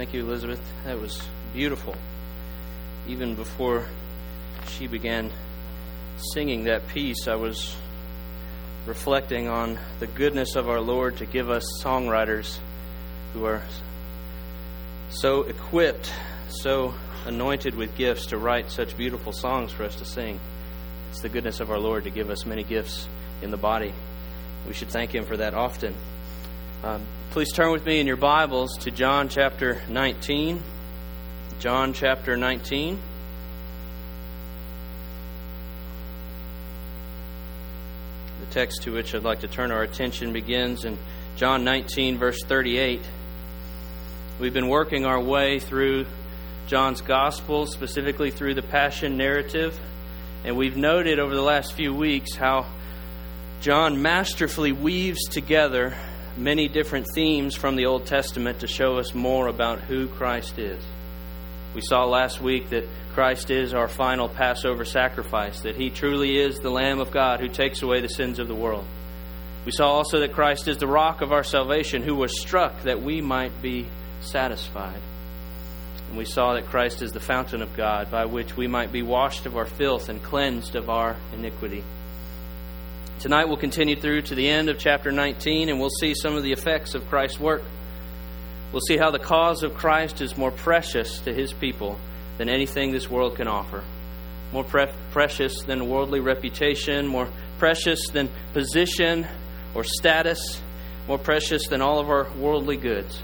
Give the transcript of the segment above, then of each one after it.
Thank you, Elizabeth. That was beautiful. Even before she began singing that piece, I was reflecting on the goodness of our Lord to give us songwriters who are so equipped, so anointed with gifts to write such beautiful songs for us to sing. It's the goodness of our Lord to give us many gifts in the body. We should thank Him for that often. Um, please turn with me in your Bibles to John chapter 19. John chapter 19. The text to which I'd like to turn our attention begins in John 19, verse 38. We've been working our way through John's Gospel, specifically through the Passion narrative, and we've noted over the last few weeks how John masterfully weaves together many different themes from the Old Testament to show us more about who Christ is. We saw last week that Christ is our final Passover sacrifice, that he truly is the Lamb of God who takes away the sins of the world. We saw also that Christ is the rock of our salvation, who was struck that we might be satisfied. And we saw that Christ is the fountain of God, by which we might be washed of our filth and cleansed of our iniquity. Tonight we'll continue through to the end of chapter 19 and we'll see some of the effects of Christ's work. We'll see how the cause of Christ is more precious to his people than anything this world can offer. More pre- precious than worldly reputation, more precious than position or status, more precious than all of our worldly goods.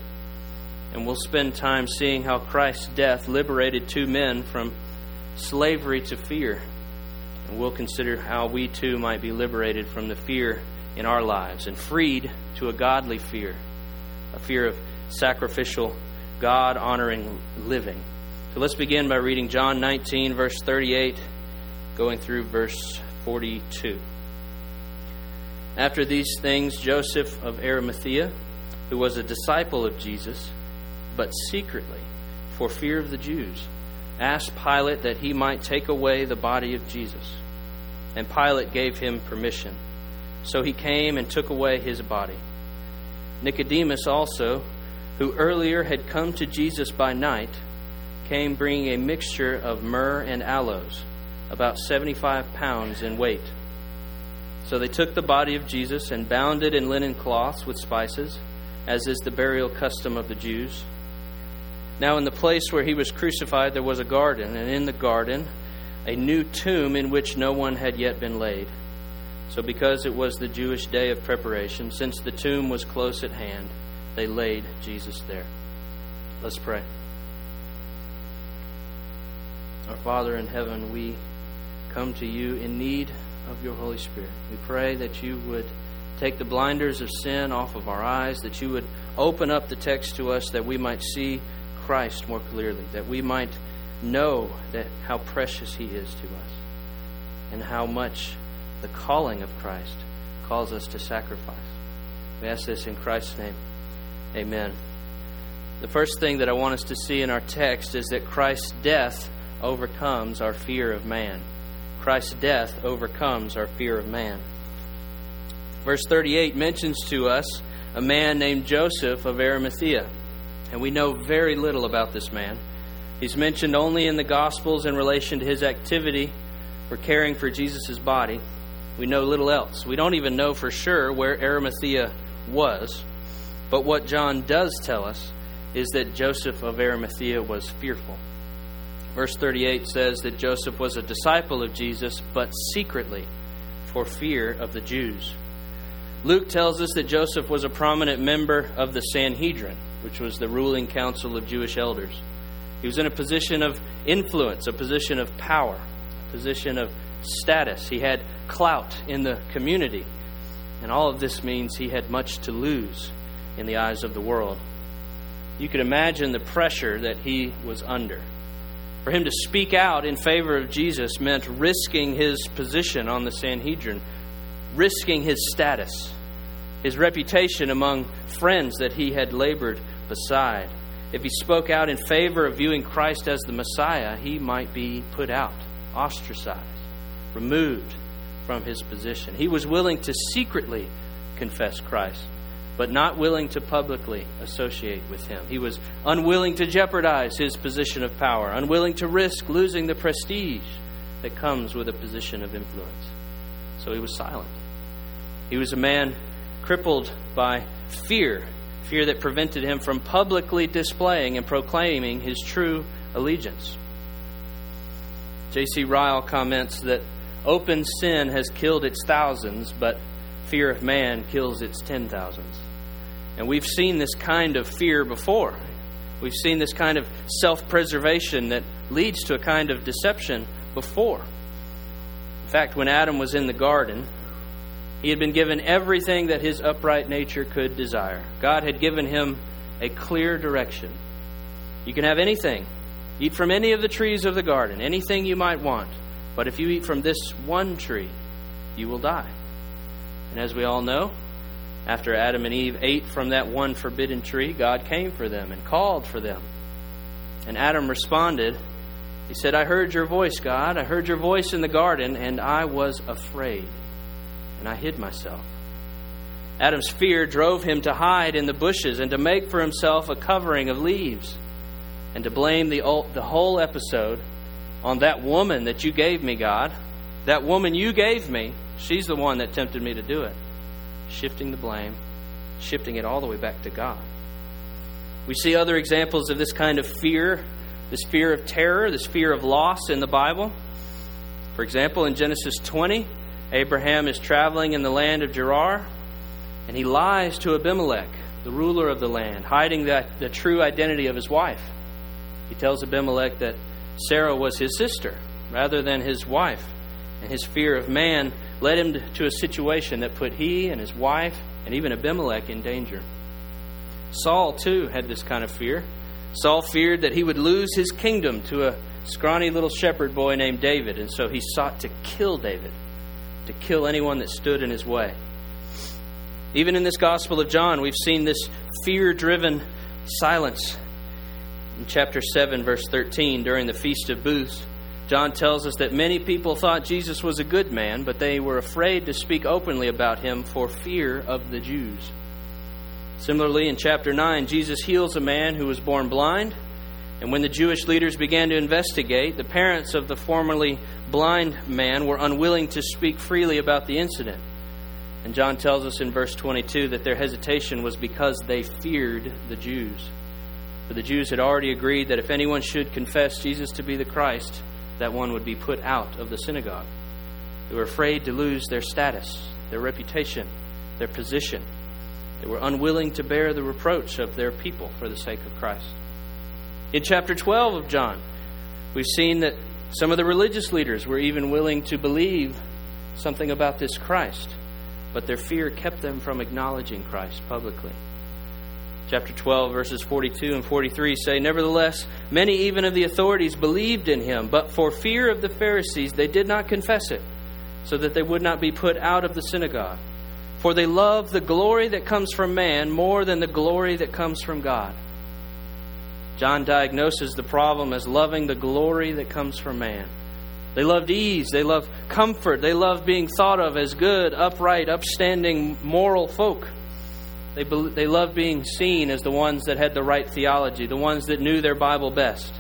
And we'll spend time seeing how Christ's death liberated two men from slavery to fear and we'll consider how we too might be liberated from the fear in our lives and freed to a godly fear, a fear of sacrificial, God honoring living. So let's begin by reading John 19, verse 38, going through verse 42. After these things, Joseph of Arimathea, who was a disciple of Jesus, but secretly, for fear of the Jews, asked Pilate that he might take away the body of Jesus. And Pilate gave him permission. So he came and took away his body. Nicodemus also, who earlier had come to Jesus by night, came bringing a mixture of myrrh and aloes, about 75 pounds in weight. So they took the body of Jesus and bound it in linen cloths with spices, as is the burial custom of the Jews. Now, in the place where he was crucified, there was a garden, and in the garden, a new tomb in which no one had yet been laid. So, because it was the Jewish day of preparation, since the tomb was close at hand, they laid Jesus there. Let's pray. Our Father in heaven, we come to you in need of your Holy Spirit. We pray that you would take the blinders of sin off of our eyes, that you would open up the text to us that we might see Christ more clearly, that we might know that how precious he is to us and how much the calling of Christ calls us to sacrifice. We ask this in Christ's name. Amen. The first thing that I want us to see in our text is that Christ's death overcomes our fear of man. Christ's death overcomes our fear of man. Verse 38 mentions to us a man named Joseph of Arimathea. And we know very little about this man. He's mentioned only in the Gospels in relation to his activity for caring for Jesus' body. We know little else. We don't even know for sure where Arimathea was. But what John does tell us is that Joseph of Arimathea was fearful. Verse 38 says that Joseph was a disciple of Jesus, but secretly for fear of the Jews. Luke tells us that Joseph was a prominent member of the Sanhedrin which was the ruling council of Jewish elders. He was in a position of influence, a position of power, a position of status. He had clout in the community. And all of this means he had much to lose in the eyes of the world. You could imagine the pressure that he was under. For him to speak out in favor of Jesus meant risking his position on the Sanhedrin, risking his status, his reputation among friends that he had labored beside. If he spoke out in favor of viewing Christ as the Messiah, he might be put out, ostracized, removed from his position. He was willing to secretly confess Christ. but not willing to publicly associate with him. He was unwilling to jeopardize his position of power, unwilling to risk losing the prestige that comes with a position of influence. So he was silent. He was a man crippled by fear, fear that prevented him from publicly displaying and proclaiming his true allegiance. J.C. Ryle comments that open sin has killed its thousands, but fear of man kills its ten thousands. And we've seen this kind of fear before. We've seen this kind of self preservation that leads to a kind of deception before. In fact, when Adam was in the garden, he had been given everything that his upright nature could desire. God had given him a clear direction. You can have anything. Eat from any of the trees of the garden, anything you might want. But if you eat from this one tree, you will die. And as we all know, after Adam and Eve ate from that one forbidden tree, God came for them and called for them. And Adam responded, He said, I heard your voice, God. I heard your voice in the garden, and I was afraid, and I hid myself. Adam's fear drove him to hide in the bushes and to make for himself a covering of leaves, and to blame the, the whole episode on that woman that you gave me, God. That woman you gave me, she's the one that tempted me to do it shifting the blame, shifting it all the way back to God. We see other examples of this kind of fear, this fear of terror, this fear of loss in the Bible. For example, in Genesis 20, Abraham is traveling in the land of Gerar, and he lies to Abimelech, the ruler of the land, hiding that, the true identity of his wife. He tells Abimelech that Sarah was his sister rather than his wife, and his fear of man led him to a situation that put he and his wife and even Abimelech in danger. Saul, too, had this kind of fear. Saul feared that he would lose his kingdom to a scrawny little shepherd boy named David, and so he sought to kill David, to kill anyone that stood in his way. Even in this Gospel of John, we've seen this fear driven silence. In chapter 7, verse 13, during the Feast of Booths, John tells us that many people thought Jesus was a good man, but they were afraid to speak openly about him for fear of the Jews. Similarly, in chapter 9, Jesus heals a man who was born blind, and when the Jewish leaders began to investigate, the parents of the formerly blind man were unwilling to speak freely about the incident. And John tells us in verse 22 that their hesitation was because they feared the Jews. For the Jews had already agreed that if anyone should confess Jesus to be the Christ, that one would be put out of the synagogue. They were afraid to lose their status, their reputation, their position. They were unwilling to bear the reproach of their people for the sake of Christ. In chapter 12 of John, we've seen that some of the religious leaders were even willing to believe something about this Christ, but their fear kept them from acknowledging Christ publicly chapter 12, verses 42 and 43 say, Nevertheless, many even of the authorities believed in him, but for fear of the Pharisees, they did not confess it, so that they would not be put out of the synagogue. For they love the glory that comes from man more than the glory that comes from God. John diagnoses the problem as loving the glory that comes from man. They loved ease, they loved comfort, they loved being thought of as good, upright, upstanding, moral folk. They, they loved being seen as the ones that had the right theology, the ones that knew their Bible best,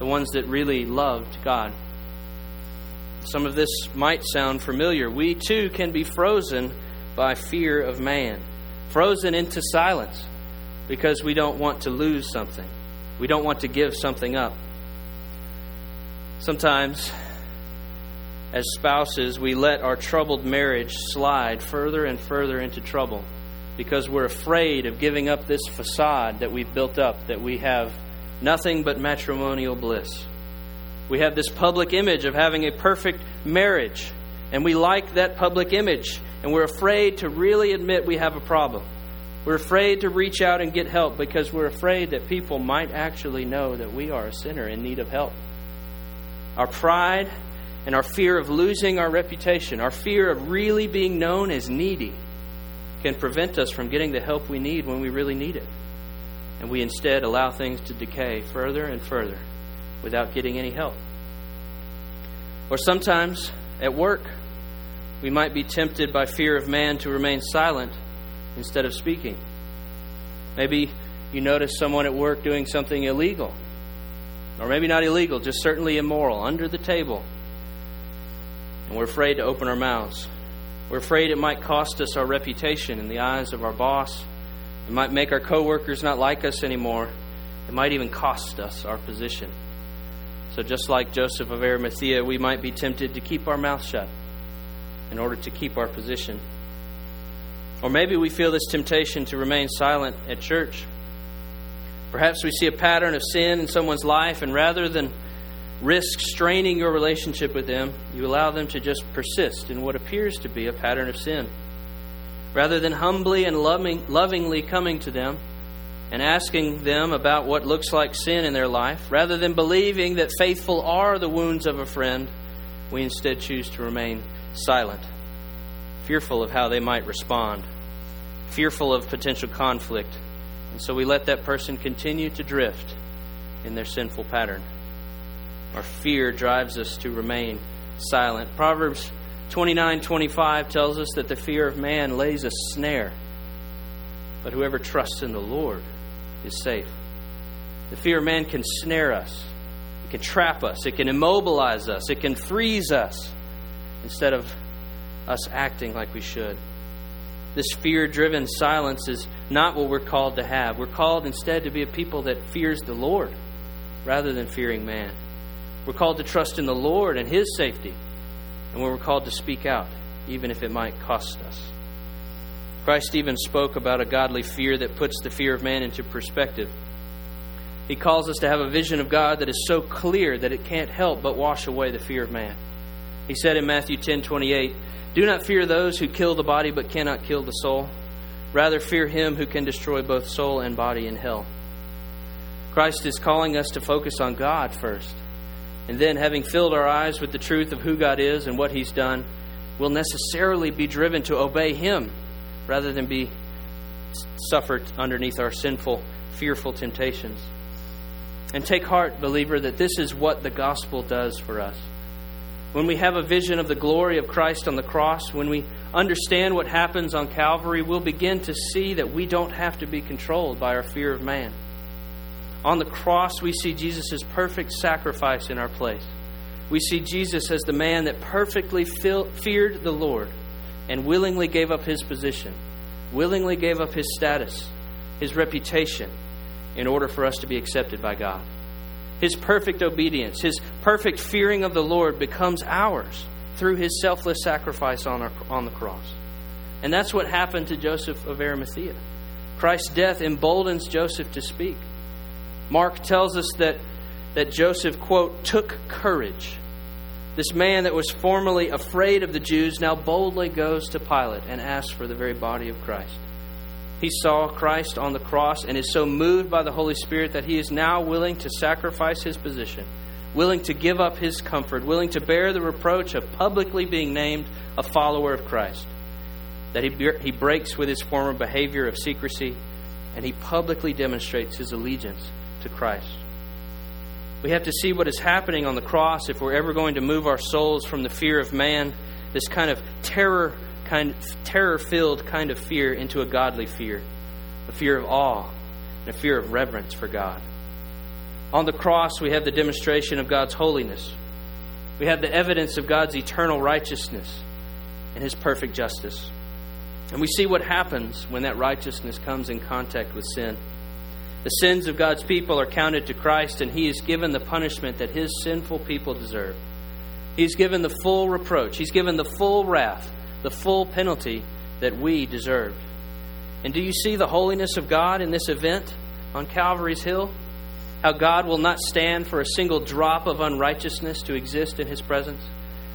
the ones that really loved God. Some of this might sound familiar. We too can be frozen by fear of man, frozen into silence because we don't want to lose something. We don't want to give something up. Sometimes, as spouses, we let our troubled marriage slide further and further into trouble because we're afraid of giving up this facade that we've built up, that we have nothing but matrimonial bliss. We have this public image of having a perfect marriage, and we like that public image, and we're afraid to really admit we have a problem. We're afraid to reach out and get help because we're afraid that people might actually know that we are a sinner in need of help. Our pride and our fear of losing our reputation, our fear of really being known as needy, can prevent us from getting the help we need when we really need it. And we instead allow things to decay further and further without getting any help. Or sometimes at work, we might be tempted by fear of man to remain silent instead of speaking. Maybe you notice someone at work doing something illegal, or maybe not illegal, just certainly immoral, under the table. And we're afraid to open our mouths. We're afraid it might cost us our reputation in the eyes of our boss. It might make our coworkers not like us anymore. It might even cost us our position. So, just like Joseph of Arimathea, we might be tempted to keep our mouth shut in order to keep our position. Or maybe we feel this temptation to remain silent at church. Perhaps we see a pattern of sin in someone's life, and rather than risk straining your relationship with them, you allow them to just persist in what appears to be a pattern of sin. Rather than humbly and loving, lovingly coming to them, and asking them about what looks like sin in their life, rather than believing that faithful are the wounds of a friend, we instead choose to remain silent, fearful of how they might respond, fearful of potential conflict. And so we let that person continue to drift in their sinful pattern. Our fear drives us to remain silent. Proverbs 29:25 tells us that the fear of man lays a snare, but whoever trusts in the Lord is safe. The fear of man can snare us, it can trap us, it can immobilize us, it can freeze us instead of us acting like we should. This fear driven silence is not what we're called to have. We're called instead to be a people that fears the Lord rather than fearing man. We're called to trust in the Lord and His safety, and we're called to speak out, even if it might cost us. Christ even spoke about a godly fear that puts the fear of man into perspective. He calls us to have a vision of God that is so clear that it can't help but wash away the fear of man. He said in Matthew 10:28, "Do not fear those who kill the body but cannot kill the soul; rather fear him who can destroy both soul and body in hell." Christ is calling us to focus on God first. And then having filled our eyes with the truth of who God is and what he's done, we'll necessarily be driven to obey him rather than be suffered underneath our sinful, fearful temptations. And take heart, believer, that this is what the gospel does for us. When we have a vision of the glory of Christ on the cross, when we understand what happens on Calvary, we'll begin to see that we don't have to be controlled by our fear of man. On the cross, we see Jesus' perfect sacrifice in our place. We see Jesus as the man that perfectly feared the Lord and willingly gave up his position, willingly gave up his status, his reputation, in order for us to be accepted by God. His perfect obedience, his perfect fearing of the Lord becomes ours through his selfless sacrifice on, our, on the cross. And that's what happened to Joseph of Arimathea. Christ's death emboldens Joseph to speak. Mark tells us that, that Joseph, quote, took courage this man that was formerly afraid of the Jews now boldly goes to Pilate and asks for the very body of Christ. He saw Christ on the cross and is so moved by the Holy Spirit that he is now willing to sacrifice his position, willing to give up his comfort, willing to bear the reproach of publicly being named a follower of Christ. That he, he breaks with his former behavior of secrecy and he publicly demonstrates his allegiance to Christ. We have to see what is happening on the cross if we're ever going to move our souls from the fear of man, this kind of terror kind terror filled kind of fear into a godly fear, a fear of awe, and a fear of reverence for God. On the cross, we have the demonstration of God's holiness. We have the evidence of God's eternal righteousness and his perfect justice. And we see what happens when that righteousness comes in contact with sin. The sins of God's people are counted to Christ, and He is given the punishment that His sinful people deserve. He's given the full reproach, He's given the full wrath, the full penalty that we deserved. And do you see the holiness of God in this event on Calvary's Hill? How God will not stand for a single drop of unrighteousness to exist in His presence?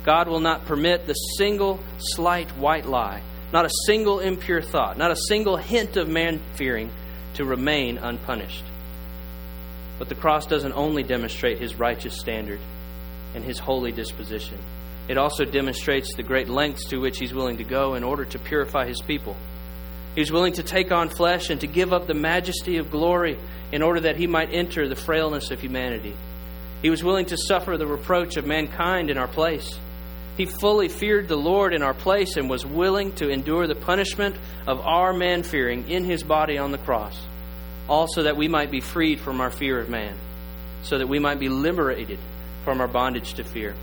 God will not permit the single slight white lie, not a single impure thought, not a single hint of man fearing to remain unpunished. But the cross doesn't only demonstrate his righteous standard and his holy disposition, it also demonstrates the great lengths to which he's willing to go in order to purify his people. He's willing to take on flesh and to give up the majesty of glory in order that he might enter the frailness of humanity. He was willing to suffer the reproach of mankind in our place. He fully feared the Lord in our place and was willing to endure the punishment of our man fearing in his body on the cross, also that we might be freed from our fear of man, so that we might be liberated from our bondage to fear.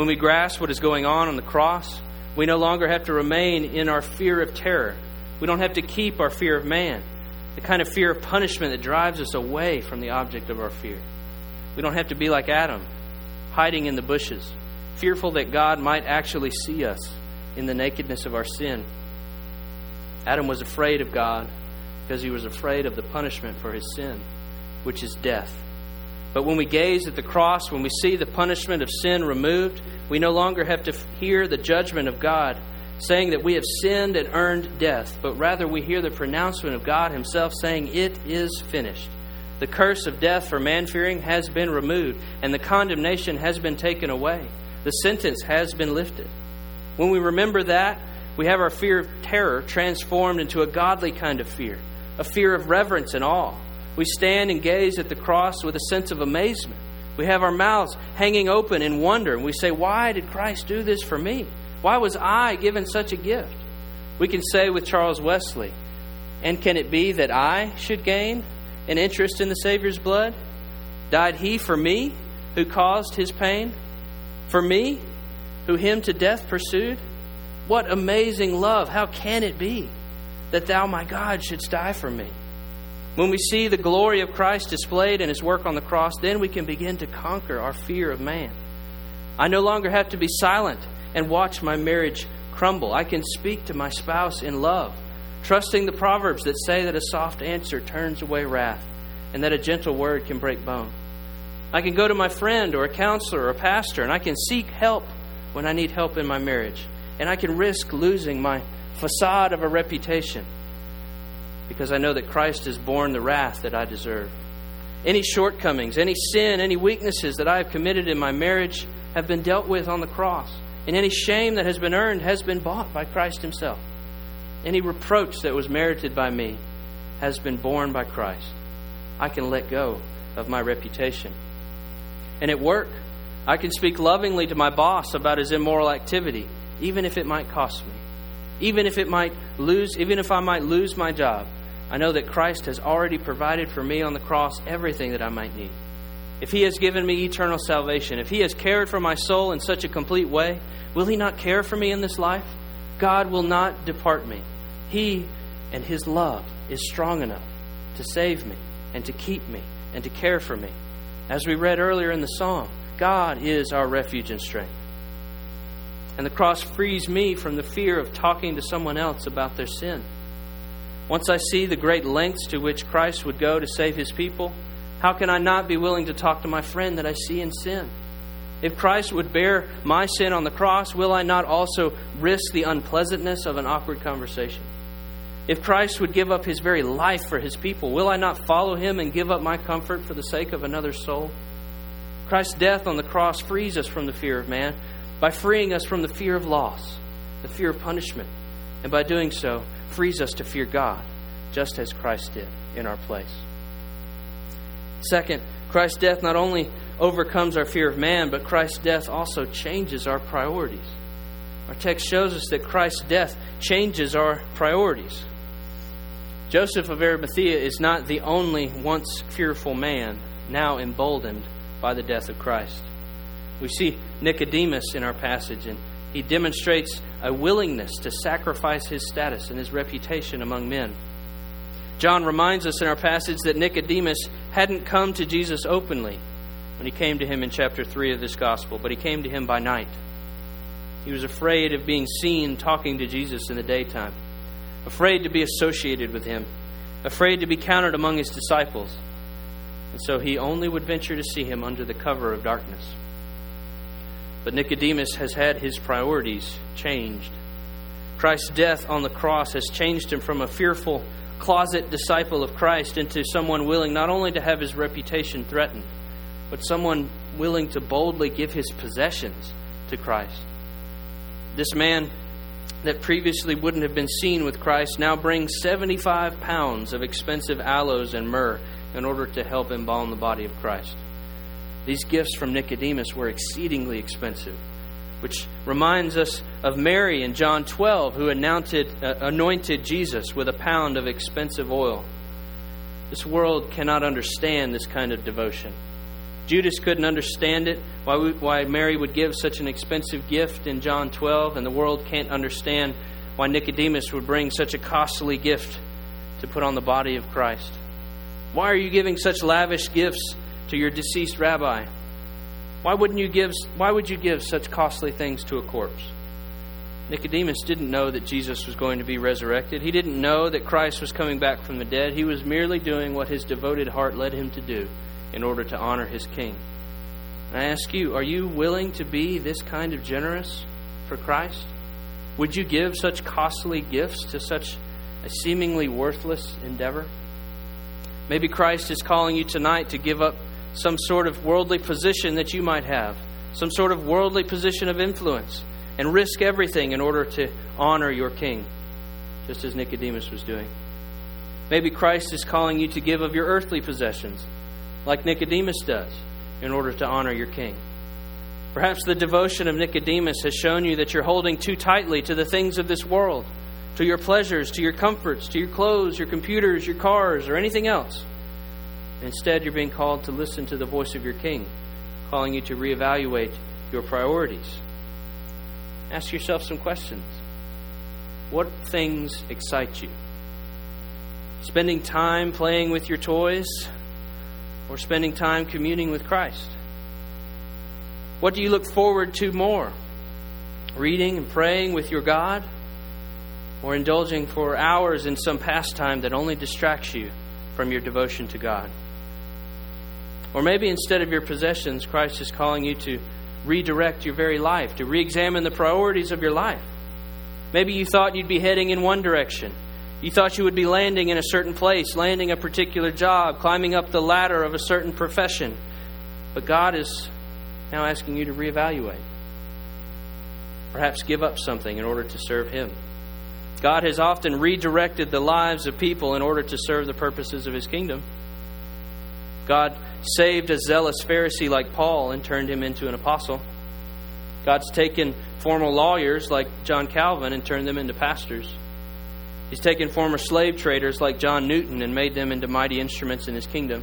When we grasp what is going on on the cross, we no longer have to remain in our fear of terror. We don't have to keep our fear of man, the kind of fear of punishment that drives us away from the object of our fear. We don't have to be like Adam, hiding in the bushes fearful that God might actually see us in the nakedness of our sin. Adam was afraid of God because he was afraid of the punishment for his sin, which is death. But when we gaze at the cross, when we see the punishment of sin removed, we no longer have to hear the judgment of God saying that we have sinned and earned death, but rather we hear the pronouncement of God Himself saying, It is finished. The curse of death for man fearing has been removed, and the condemnation has been taken away. The sentence has been lifted. When we remember that, we have our fear of terror transformed into a godly kind of fear, a fear of reverence and awe. We stand and gaze at the cross with a sense of amazement. We have our mouths hanging open in wonder, and we say, Why did Christ do this for me? Why was I given such a gift? We can say with Charles Wesley, And can it be that I should gain an interest in the Savior's blood? Died he for me who caused his pain? For me, who him to death pursued? What amazing love! How can it be that thou, my God, shouldst die for me? When we see the glory of Christ displayed in his work on the cross, then we can begin to conquer our fear of man. I no longer have to be silent and watch my marriage crumble. I can speak to my spouse in love, trusting the proverbs that say that a soft answer turns away wrath and that a gentle word can break bone. I can go to my friend or a counselor or a pastor and I can seek help when I need help in my marriage. And I can risk losing my facade of a reputation because I know that Christ has borne the wrath that I deserve. Any shortcomings, any sin, any weaknesses that I have committed in my marriage have been dealt with on the cross. And any shame that has been earned has been bought by Christ Himself. Any reproach that was merited by me has been borne by Christ. I can let go of my reputation. And at work, I can speak lovingly to my boss about his immoral activity, even if it might cost me. Even if it might lose, even if I might lose my job, I know that Christ has already provided for me on the cross everything that I might need. If he has given me eternal salvation, if he has cared for my soul in such a complete way, will he not care for me in this life? God will not depart me. He and his love is strong enough to save me and to keep me and to care for me. As we read earlier in the psalm, God is our refuge and strength. And the cross frees me from the fear of talking to someone else about their sin. Once I see the great lengths to which Christ would go to save his people, how can I not be willing to talk to my friend that I see in sin? If Christ would bear my sin on the cross, will I not also risk the unpleasantness of an awkward conversation? If Christ would give up his very life for his people, will I not follow him and give up my comfort for the sake of another soul? Christ's death on the cross frees us from the fear of man by freeing us from the fear of loss, the fear of punishment, and by doing so, frees us to fear God, just as Christ did in our place. Second, Christ's death not only overcomes our fear of man, but Christ's death also changes our priorities. Our text shows us that Christ's death changes our priorities. Joseph of Arimathea is not the only once fearful man now emboldened by the death of Christ. We see Nicodemus in our passage, and he demonstrates a willingness to sacrifice his status and his reputation among men. John reminds us in our passage that Nicodemus hadn't come to Jesus openly when he came to him in chapter 3 of this gospel, but he came to him by night. He was afraid of being seen talking to Jesus in the daytime afraid to be associated with him, afraid to be counted among his disciples. And so he only would venture to see him under the cover of darkness. But Nicodemus has had his priorities changed. Christ's death on the cross has changed him from a fearful closet disciple of Christ into someone willing not only to have his reputation threatened, but someone willing to boldly give his possessions to Christ. This man that previously wouldn't have been seen with Christ now brings 75 pounds of expensive aloes and myrrh in order to help embalm the body of Christ. These gifts from Nicodemus were exceedingly expensive. which reminds us of Mary in John 12, who anointed, uh, anointed Jesus with a pound of expensive oil. This world cannot understand this kind of devotion. Judas couldn't understand it, why, we, why Mary would give such an expensive gift in John 12, and the world can't understand why Nicodemus would bring such a costly gift to put on the body of Christ. Why are you giving such lavish gifts to your deceased rabbi? Why wouldn't you give why would you give such costly things to a corpse? Nicodemus didn't know that Jesus was going to be resurrected. He didn't know that Christ was coming back from the dead. He was merely doing what his devoted heart led him to do in order to honor his king. And I ask you, are you willing to be this kind of generous for Christ? Would you give such costly gifts to such a seemingly worthless endeavor? Maybe Christ is calling you tonight to give up some sort of worldly position that you might have, some sort of worldly position of influence, and risk everything in order to honor your king, just as Nicodemus was doing. Maybe Christ is calling you to give of your earthly possessions, like Nicodemus does, in order to honor your king. Perhaps the devotion of Nicodemus has shown you that you're holding too tightly to the things of this world, to your pleasures, to your comforts, to your clothes, your computers, your cars, or anything else. Instead, you're being called to listen to the voice of your King, calling you to reevaluate your priorities. Ask yourself some questions. What things excite you? Spending time playing with your toys or spending time communing with Christ? What do you look forward to more? Reading and praying with your God or indulging for hours in some pastime that only distracts you from your devotion to God? Or maybe instead of your possessions, Christ is calling you to redirect your very life, to re examine the priorities of your life. Maybe you thought you'd be heading in one direction. You thought you would be landing in a certain place, landing a particular job, climbing up the ladder of a certain profession. But God is now asking you to reevaluate. Perhaps give up something in order to serve Him. God has often redirected the lives of people in order to serve the purposes of His kingdom. God saved a zealous Pharisee like Paul and turned him into an apostle. God's taken former lawyers like John Calvin and turned them into pastors. He's taken former slave traders like John Newton and made them into mighty instruments in his kingdom.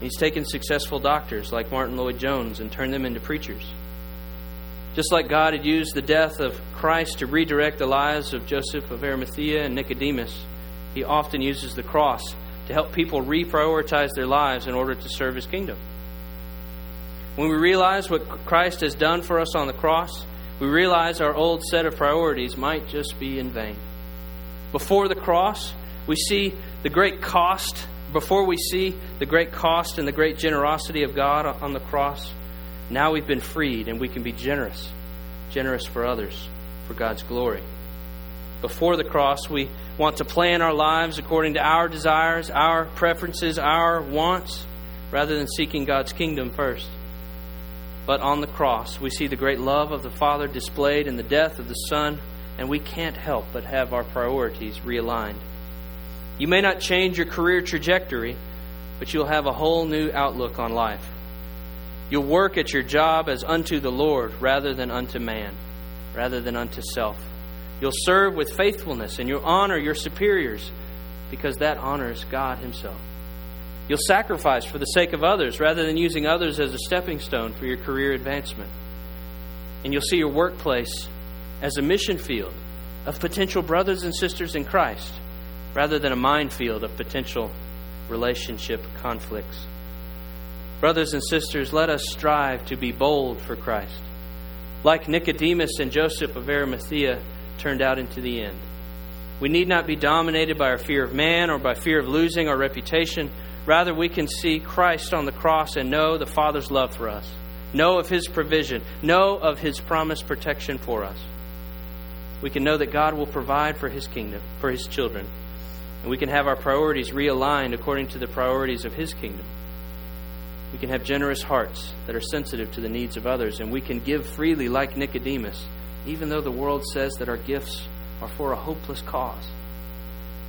He's taken successful doctors like Martyn Lloyd-Jones and turned them into preachers. Just like God had used the death of Christ to redirect the lives of Joseph of Arimathea and Nicodemus, he often uses the cross to help people reprioritize their lives in order to serve his kingdom. When we realize what Christ has done for us on the cross, we realize our old set of priorities might just be in vain. Before the cross, we see the great cost. Before we see the great cost and the great generosity of God on the cross, now we've been freed and we can be generous, generous for others, for God's glory. Before the cross, we want to plan our lives according to our desires, our preferences, our wants, rather than seeking God's kingdom first. But on the cross, we see the great love of the Father displayed in the death of the Son, and we can't help but have our priorities realigned. You may not change your career trajectory, but you'll have a whole new outlook on life. You'll work at your job as unto the Lord rather than unto man, rather than unto self. You'll serve with faithfulness and you'll honor your superiors because that honors God Himself. You'll sacrifice for the sake of others rather than using others as a stepping stone for your career advancement. And you'll see your workplace as a mission field of potential brothers and sisters in Christ rather than a minefield of potential relationship conflicts. Brothers and sisters, let us strive to be bold for Christ. Like Nicodemus and Joseph of Arimathea, turned out into the end. We need not be dominated by our fear of man or by fear of losing our reputation. Rather, we can see Christ on the cross and know the Father's love for us, know of His provision, know of His promised protection for us. We can know that God will provide for His kingdom, for His children, and we can have our priorities realigned according to the priorities of His kingdom. We can have generous hearts that are sensitive to the needs of others, and we can give freely like Nicodemus even though the world says that our gifts are for a hopeless cause.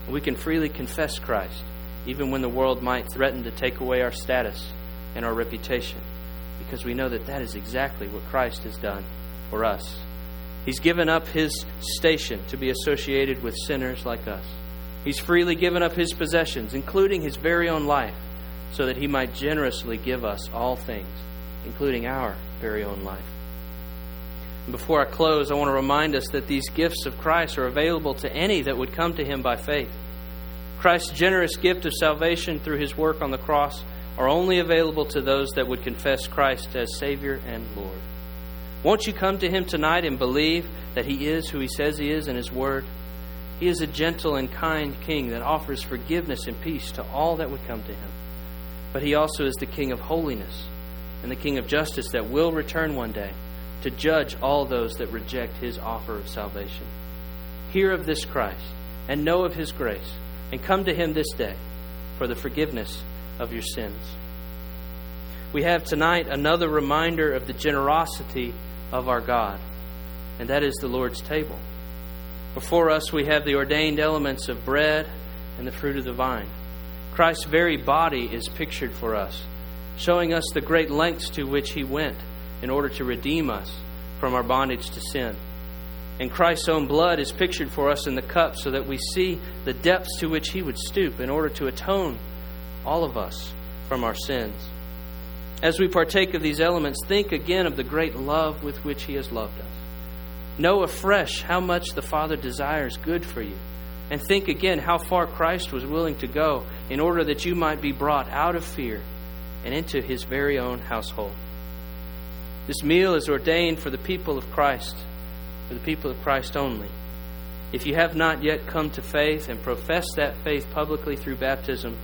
We can freely confess Christ, even when the world might threaten to take away our status and our reputation, because we know that that is exactly what Christ has done for us. He's given up his station to be associated with sinners like us. He's freely given up his possessions, including his very own life, so that he might generously give us all things, including our very own life. Before I close, I want to remind us that these gifts of Christ are available to any that would come to him by faith. Christ's generous gift of salvation through his work on the cross are only available to those that would confess Christ as Savior and Lord. Won't you come to him tonight and believe that he is who he says he is in his word? He is a gentle and kind king that offers forgiveness and peace to all that would come to him. But he also is the king of holiness and the king of justice that will return one day to judge all those that reject his offer of salvation. Hear of this Christ and know of his grace, and come to him this day for the forgiveness of your sins. We have tonight another reminder of the generosity of our God, and that is the Lord's table. Before us, we have the ordained elements of bread and the fruit of the vine. Christ's very body is pictured for us, showing us the great lengths to which he went in order to redeem us from our bondage to sin. And Christ's own blood is pictured for us in the cup so that we see the depths to which he would stoop in order to atone all of us from our sins. As we partake of these elements, think again of the great love with which He has loved us. Know afresh how much the Father desires good for you. And think again how far Christ was willing to go in order that you might be brought out of fear and into His very own household. This meal is ordained for the people of Christ, for the people of Christ only. If you have not yet come to faith and profess that faith publicly through baptism,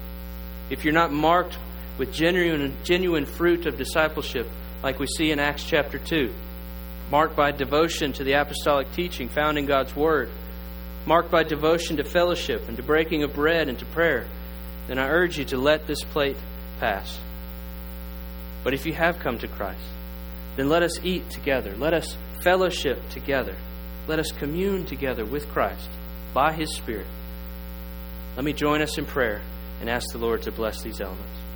if you're not marked with genuine, genuine fruit of discipleship, like we see in Acts chapter 2, marked by devotion to the apostolic teaching found in God's Word, marked by devotion to fellowship and to breaking of bread and to prayer, then I urge you to let this plate pass. But if you have come to Christ, then let us eat together. Let us fellowship together. Let us commune together with Christ by His Spirit. Let me join us in prayer and ask the Lord to bless these elements.